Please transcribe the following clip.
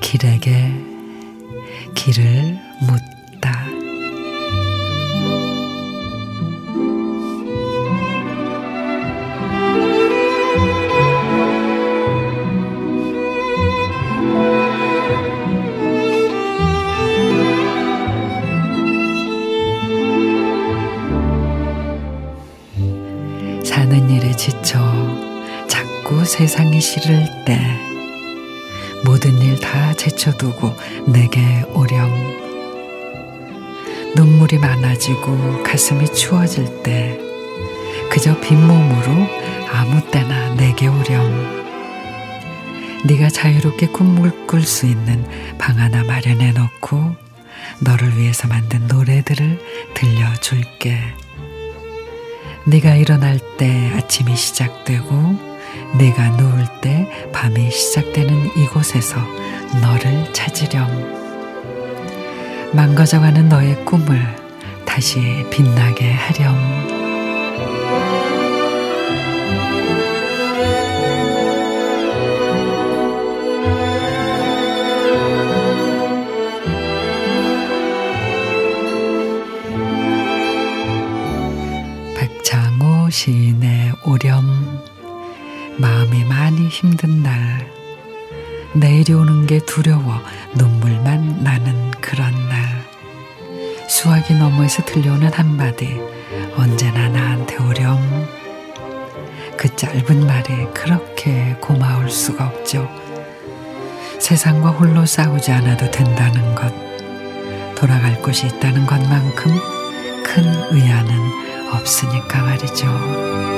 길에게 길을 묻다. 사는 일에 지쳐 자꾸 세상이 싫을 때 모든 일 다 제쳐두고 내게 오렴 눈물이 많아지고 가슴이 추워질 때 그저 빈몸으로 아무 때나 내게 오렴 네가 자유롭게 꿈을 꿀 수 있는 방 하나 마련해 놓고 너를 위해서 만든 노래들을 들려줄게. 네가 일어날 때 아침이 시작되고 네가 누울 때 밤이 시작되는 이곳에서 너를 찾으렴. 망가져가는 너의 꿈을 다시 빛나게 하렴. 백창호 시인의 오렴. 마음이 많이 힘든 날 내일이 오는 게 두려워 눈물만 나는 그런 날. 수화기 너머에서 들려오는 한마디 언제나 나한테 오렴. 그 짧은 말이 그렇게 고마울 수가 없죠. 세상과 홀로 싸우지 않아도 된다는 것. 돌아갈 곳이 있다는 것만큼 큰 의아는 없으니까 말이죠.